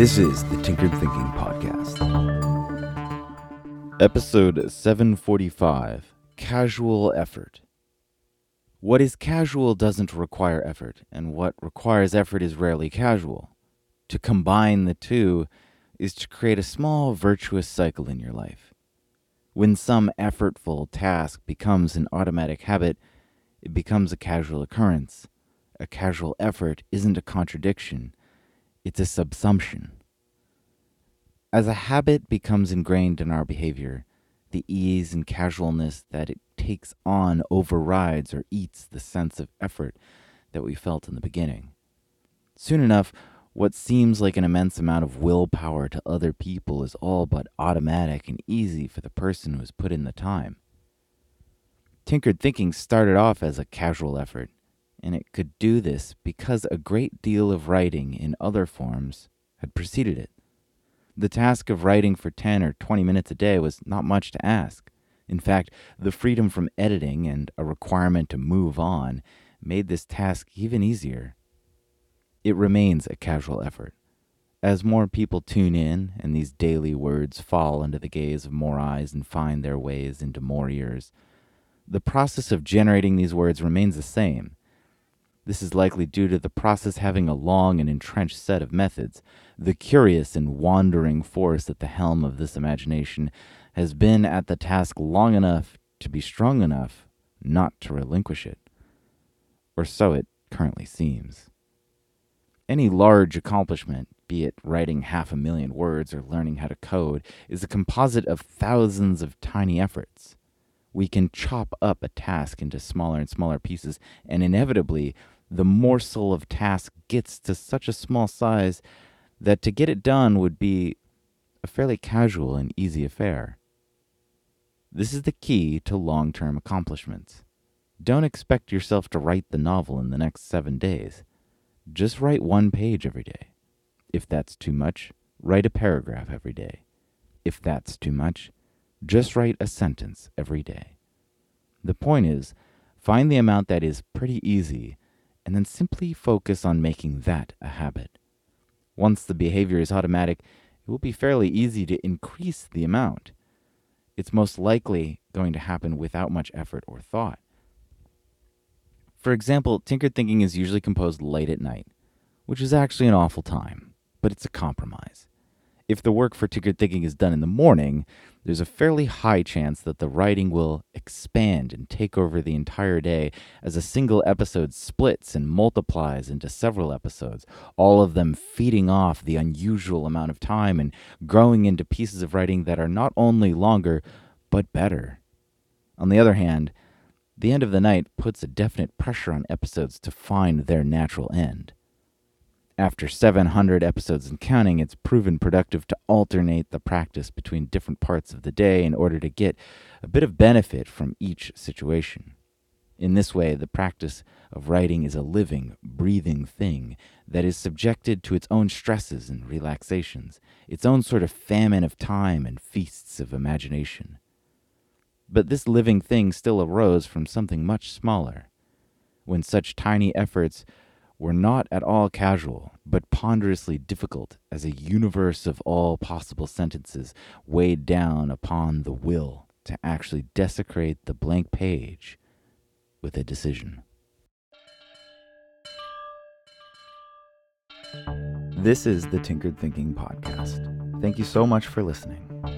This is the Tinkered Thinking Podcast. Episode 745 Casual Effort. What is casual doesn't require effort, and what requires effort is rarely casual. To combine the two is to create a small virtuous cycle in your life. When some effortful task becomes an automatic habit, it becomes a casual occurrence. A casual effort isn't a contradiction, it's a subsumption. As a habit becomes ingrained in our behavior, the ease and casualness that it takes on overrides or eats the sense of effort that we felt in the beginning. Soon enough, what seems like an immense amount of willpower to other people is all but automatic and easy for the person who has put in the time. Tinkered thinking started off as a casual effort, and it could do this because a great deal of writing in other forms had preceded it. The task of writing for 10 or 20 minutes a day was not much to ask. In fact, the freedom from editing and a requirement to move on made this task even easier. It remains a casual effort. As more people tune in and these daily words fall under the gaze of more eyes and find their ways into more ears, the process of generating these words remains the same. This is likely due to the process having a long and entrenched set of methods. The curious and wandering force at the helm of this imagination has been at the task long enough to be strong enough not to relinquish it. Or so it currently seems. Any large accomplishment, be it writing half a million words or learning how to code, is a composite of thousands of tiny efforts. We can chop up a task into smaller and smaller pieces, and inevitably, the morsel of task gets to such a small size that to get it done would be a fairly casual and easy affair. This is the key to long term accomplishments. Don't expect yourself to write the novel in the next seven days. Just write one page every day. If that's too much, write a paragraph every day. If that's too much, just write a sentence every day. The point is, find the amount that is pretty easy and then simply focus on making that a habit. Once the behavior is automatic, it will be fairly easy to increase the amount. It's most likely going to happen without much effort or thought. For example, tinkered thinking is usually composed late at night, which is actually an awful time, but it's a compromise. If the work for tinkered thinking is done in the morning, there's a fairly high chance that the writing will expand and take over the entire day as a single episode splits and multiplies into several episodes, all of them feeding off the unusual amount of time and growing into pieces of writing that are not only longer, but better. On the other hand, the end of the night puts a definite pressure on episodes to find their natural end. After 700 episodes and counting, it's proven productive to alternate the practice between different parts of the day in order to get a bit of benefit from each situation. In this way, the practice of writing is a living, breathing thing that is subjected to its own stresses and relaxations, its own sort of famine of time and feasts of imagination. But this living thing still arose from something much smaller. When such tiny efforts were not at all casual, but ponderously difficult as a universe of all possible sentences weighed down upon the will to actually desecrate the blank page with a decision. This is the Tinkered Thinking Podcast. Thank you so much for listening.